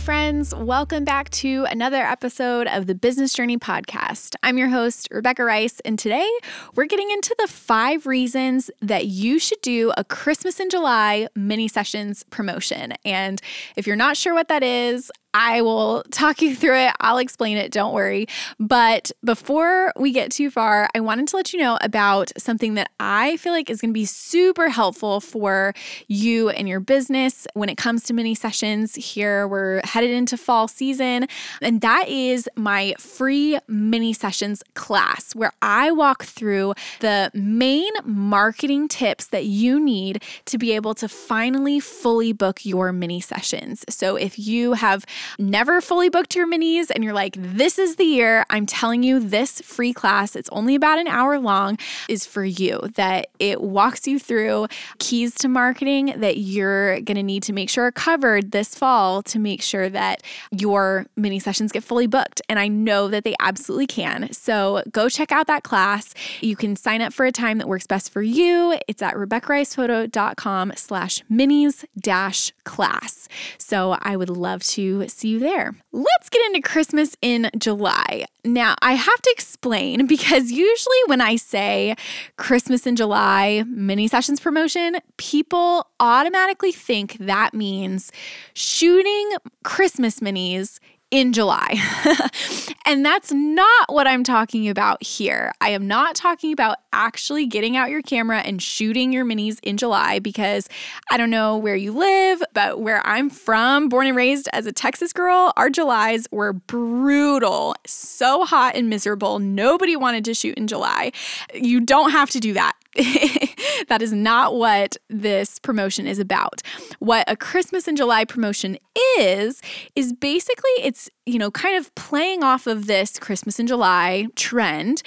Friends. Welcome back to another episode of the Business Journey Podcast. I'm your host, Rebecca Rice, and today we're getting into the five reasons that you should do a Christmas in July mini sessions promotion. And if you're not sure what that is, I will talk you through it. I'll explain it. Don't worry. But before we get too far, I wanted to let you know about something that I feel like is going to be super helpful for you and your business when it comes to mini sessions. Here, we're headed into fall season, and that is my free mini sessions class where I walk through the main marketing tips that you need to be able to finally fully book your mini sessions. So if you have never fully booked your minis and you're like, this is the year, I'm telling you, this free class, it's only about an hour long, is for you. That it walks you through keys to marketing that you're going to need to make sure are covered this fall to make sure that your mini sessions get fully booked. And I know that they absolutely can. So go check out that class. You can sign up for a time that works best for you. It's at RebeccaRicePhoto.com slash minis dash class. So I would love to see you there. Let's get into Christmas in July. Now, I have to explain because usually when I say Christmas in July mini sessions promotion, people automatically think that means shooting Christmas minis in July. and that's not what I'm talking about here. I am not talking about actually getting out your camera and shooting your minis in July because I don't know where you live, but where I'm from, born and raised as a Texas girl, our Julys were brutal, so hot and miserable. Nobody wanted to shoot in July. You don't have to do that. that is not what this promotion is about. What a Christmas in July promotion is, is basically it's, you know, kind of playing off of this Christmas in July trend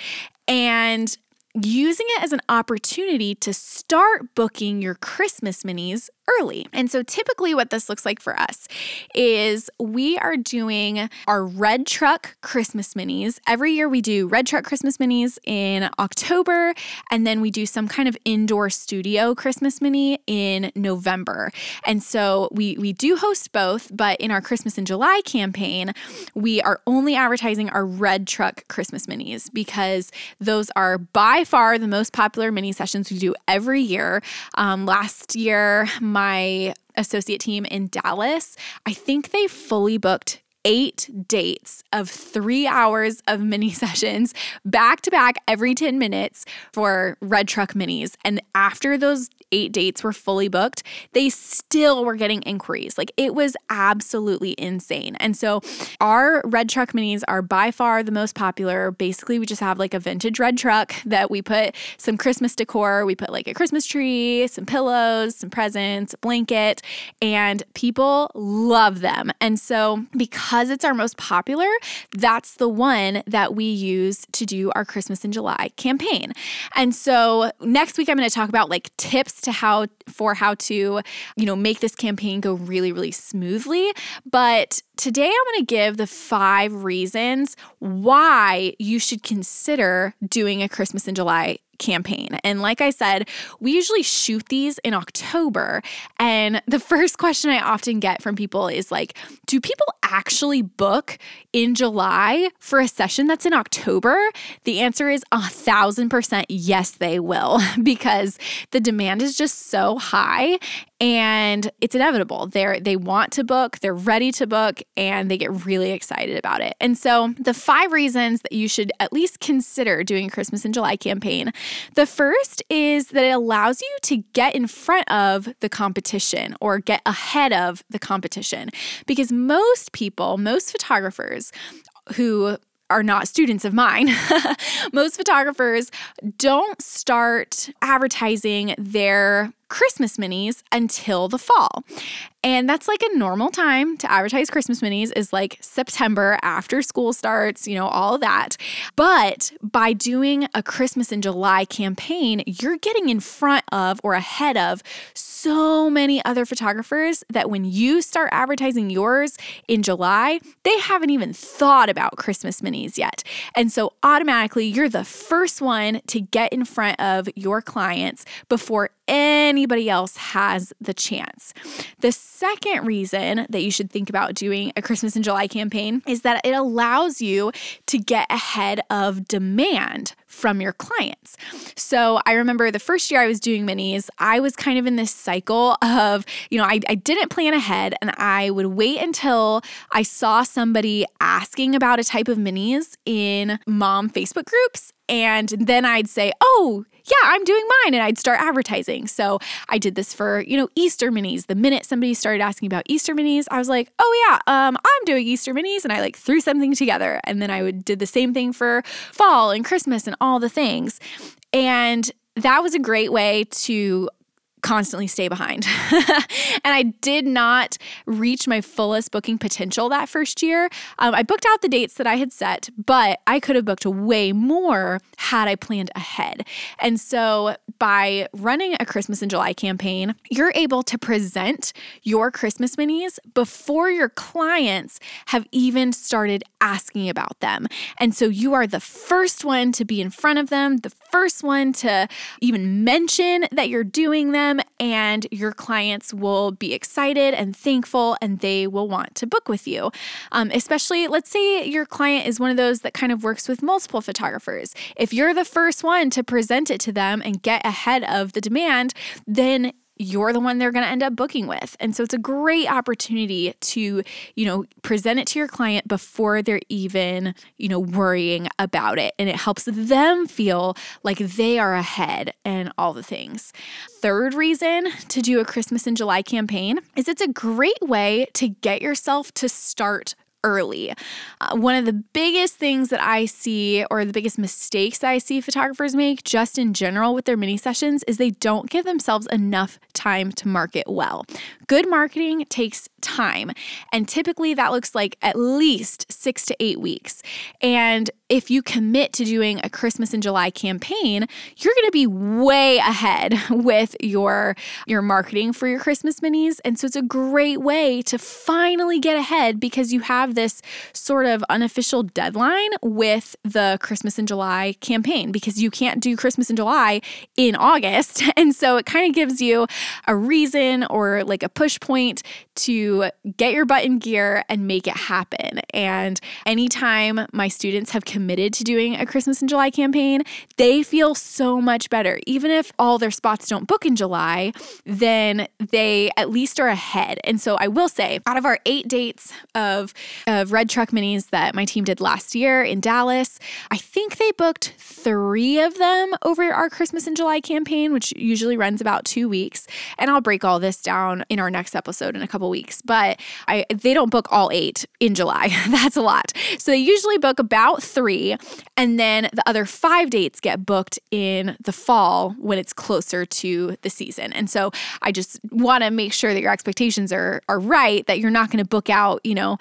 and using it as an opportunity to start booking your Christmas minis early. And so typically what this looks like for us is we are doing our Red Truck Christmas minis. Every year we do Red Truck Christmas minis in October and then we do some kind of indoor studio Christmas mini in November. And so we we do host both, but in our Christmas in July campaign, we are only advertising our Red Truck Christmas minis because those are by far the most popular mini sessions we do every year. Um, last year my associate team in Dallas, I think they fully booked eight dates of three hours of mini sessions back to back every 10 minutes for Red Truck Minis. And after those eight dates were fully booked, they still were getting inquiries. Like it was absolutely insane. And so our red truck minis are by far the most popular. Basically, we just have like a vintage red truck that we put some Christmas decor, we put like a Christmas tree, some pillows, some presents, a blanket, and people love them. And so because it's our most popular, that's the one that we use to do our Christmas in July campaign. And so next week I'm going to talk about like tips to how for how to, you know, make this campaign go really really smoothly, but today I'm going to give the 5 reasons why you should consider doing a Christmas in July campaign. And like I said, we usually shoot these in October. And the first question I often get from people is like, do people actually book in July for a session that's in October? The answer is a thousand percent yes, they will, because the demand is just so high and it's inevitable. They're they want to book, they're ready to book, and they get really excited about it. And so the five reasons that you should at least consider doing a Christmas in July campaign. The first is that it allows you to get in front of the competition or get ahead of the competition because most people, most photographers who are not students of mine, most photographers don't start advertising their Christmas minis until the fall. And that's like a normal time to advertise Christmas minis is like September after school starts, you know, all that. But by doing a Christmas in July campaign, you're getting in front of or ahead of so many other photographers that when you start advertising yours in July, they haven't even thought about Christmas minis yet. And so automatically you're the first one to get in front of your clients before anybody else has the chance. The second reason that you should think about doing a Christmas in July campaign is that it allows you to get ahead of demand from your clients. So I remember the first year I was doing minis, I was kind of in this cycle of, you know, I, I didn't plan ahead and I would wait until I saw somebody asking about a type of minis in mom Facebook groups. And then I'd say, oh, yeah, I'm doing mine. And I'd start advertising. So I did this for, you know, Easter minis. The minute somebody started asking about Easter minis, I was like, oh yeah, um, I'm doing Easter minis. And I like threw something together. And then I would did the same thing for fall and Christmas and all the things. And that was a great way to constantly stay behind. and I did not reach my fullest booking potential that first year. Um, I booked out the dates that I had set, but I could have booked way more had I planned ahead. And so by running a Christmas in July campaign, you're able to present your Christmas minis before your clients have even started asking about them. And so you are the first one to be in front of them, the first one to even mention that you're doing them them, and your clients will be excited and thankful, and they will want to book with you. Um, especially, let's say your client is one of those that kind of works with multiple photographers. If you're the first one to present it to them and get ahead of the demand, then you're the one they're going to end up booking with. And so it's a great opportunity to, you know, present it to your client before they're even, you know, worrying about it. And it helps them feel like they are ahead and all the things. Third reason to do a Christmas in July campaign is it's a great way to get yourself to start early. Uh, one of the biggest things that I see, or the biggest mistakes I see photographers make just in general with their mini sessions, is they don't give themselves enough time to market well. Good marketing takes time, and typically that looks like at least six to eight weeks. And if you commit to doing a Christmas in July campaign, you're going to be way ahead with your your marketing for your Christmas minis, and so it's a great way to finally get ahead because you have this sort of unofficial deadline with the Christmas in July campaign because you can't do Christmas in July in August. And so it kind of gives you a reason or like a push point to get your butt in gear and make it happen. And anytime my students have committed to doing a Christmas in July campaign, they feel so much better. Even if all their spots don't book in July, then they at least are ahead. And so I will say, out of our eight dates of of red truck minis that my team did last year in Dallas. I think they booked three of them over our Christmas in July campaign, which usually runs about two weeks. And I'll break all this down in our next episode in a couple weeks. But I they don't book all eight in July. That's a lot. So they usually book about three, and then the other five dates get booked in the fall when it's closer to the season. And so I just want to make sure that your expectations are are right, that you're not going to book out, you know,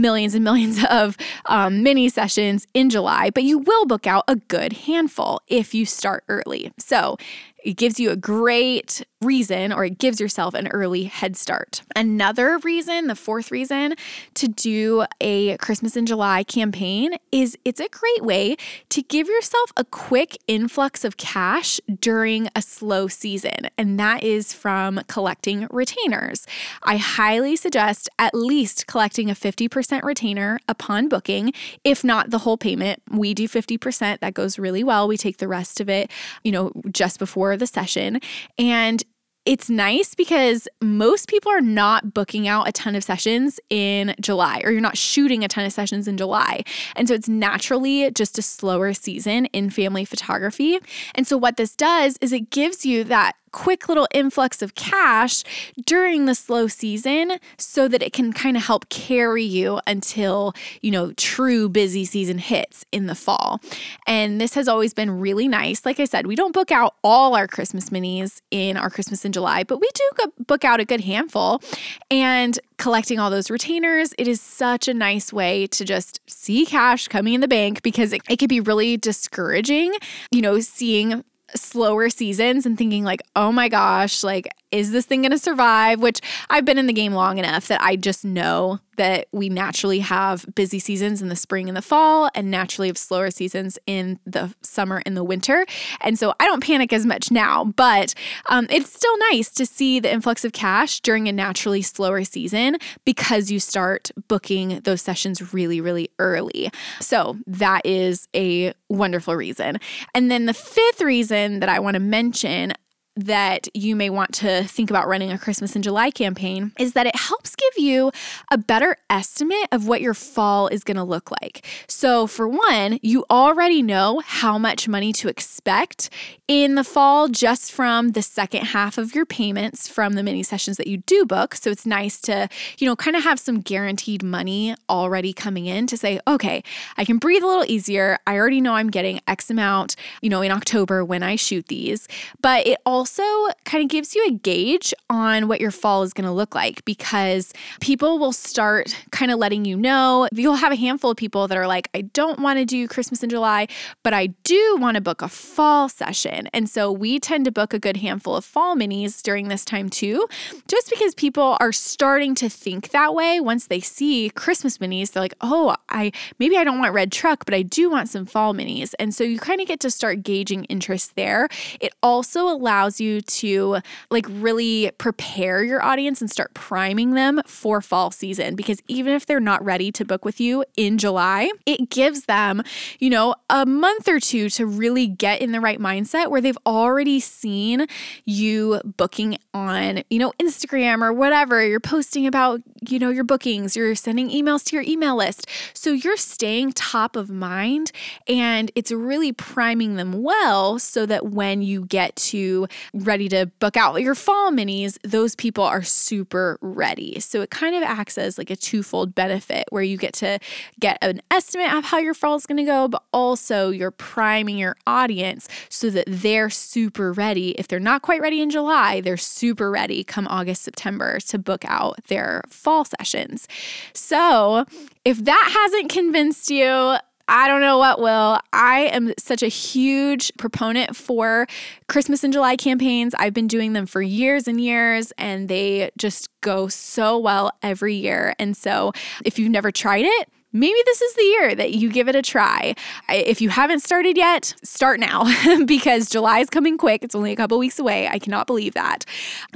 millions and millions of um, mini sessions in July, but you will book out a good handful if you start early. So it gives you a great reason, or it gives yourself an early head start. Another reason, the fourth reason to do a Christmas in July campaign is it's a great way to give yourself a quick influx of cash during a slow season, and that is from collecting retainers. I highly suggest at least collecting a 50% retainer upon booking, if not the whole payment. We do 50%, that goes really well. We take the rest of it, you know, just before the session. And it's nice because most people are not booking out a ton of sessions in July, or you're not shooting a ton of sessions in July. And so it's naturally just a slower season in family photography. And so what this does is it gives you that quick little influx of cash during the slow season so that it can kind of help carry you until, you know, true busy season hits in the fall. And this has always been really nice. Like I said, we don't book out all our Christmas minis in our Christmas in July, but we do book out a good handful. And collecting all those retainers, it is such a nice way to just see cash coming in the bank because it, it could be really discouraging, you know, seeing slower seasons and thinking like, oh my gosh, like is this thing going to survive? Which I've been in the game long enough that I just know that we naturally have busy seasons in the spring and the fall, and naturally have slower seasons in the summer and the winter. And so I don't panic as much now, but um, it's still nice to see the influx of cash during a naturally slower season because you start booking those sessions really, really early. So that is a wonderful reason. And then the fifth reason that I want to mention that you may want to think about running a Christmas in July campaign is that it helps give you a better estimate of what your fall is going to look like. So, for one, you already know how much money to expect in the fall just from the second half of your payments from the mini sessions that you do book. So, it's nice to, you know, kind of have some guaranteed money already coming in to say, okay, I can breathe a little easier. I already know I'm getting X amount, you know, in October when I shoot these, but it also kind of gives you a gauge on what your fall is going to look like because people will start kind of letting you know. You'll have a handful of people that are like, I don't want to do Christmas in July, but I do want to book a fall session. And so we tend to book a good handful of fall minis during this time too, just because people are starting to think that way once they see Christmas minis. They're like, oh, I maybe I don't want red truck, but I do want some fall minis. And so you kind of get to start gauging interest there. It also allows you to like really prepare your audience and start priming them for fall season because even if they're not ready to book with you in July, it gives them, you know, a month or two to really get in the right mindset where they've already seen you booking on, you know, Instagram or whatever. You're posting about, you know, your bookings, you're sending emails to your email list. So you're staying top of mind and it's really priming them well so that when you get to ready to book out your fall minis, those people are super ready. So it kind of acts as like a twofold benefit where you get to get an estimate of how your fall is going to go, but also you're priming your audience so that they're super ready. If they're not quite ready in July, they're super ready come August, September to book out their fall sessions. So if that hasn't convinced you, I don't know what will. I am such a huge proponent for Christmas in July campaigns. I've been doing them for years and years, and they just go so well every year. And so, if you've never tried it, maybe this is the year that you give it a try. If you haven't started yet, start now because July is coming quick. It's only a couple weeks away. I cannot believe that.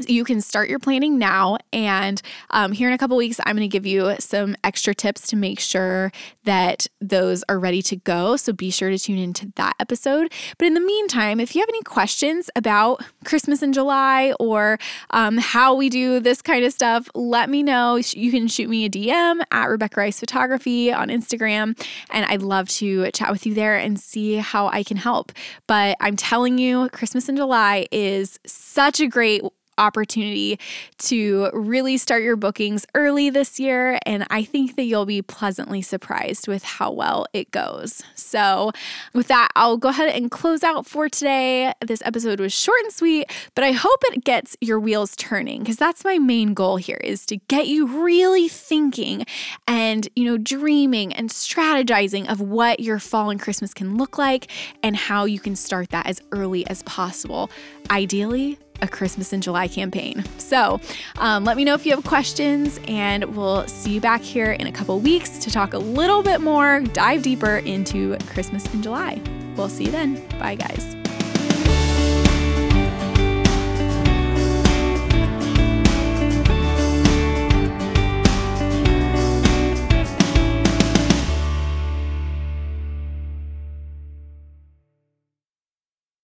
You can start your planning now. And um, here in a couple weeks, I'm going to give you some extra tips to make sure that those are ready to go. So be sure to tune into that episode. But in the meantime, if you have any questions about Christmas in July or um, how we do this kind of stuff, let me know. You can shoot me a DM at Rebecca Rice Photography on Instagram. And I'd love to chat with you there and see how I can help. But I'm telling you, Christmas in July is such a great opportunity to really start your bookings early this year. And I think that you'll be pleasantly surprised with how well it goes. So, with that, I'll go ahead and close out for today. This episode was short and sweet, but I hope it gets your wheels turning because that's my main goal here is to get you really thinking and, you know, dreaming and strategizing of what your fall and Christmas can look like and how you can start that as early as possible. Ideally, a Christmas in July campaign. So um, let me know if you have questions, and we'll see you back here in a couple weeks to talk a little bit more, dive deeper into Christmas in July. We'll see you then. Bye, guys.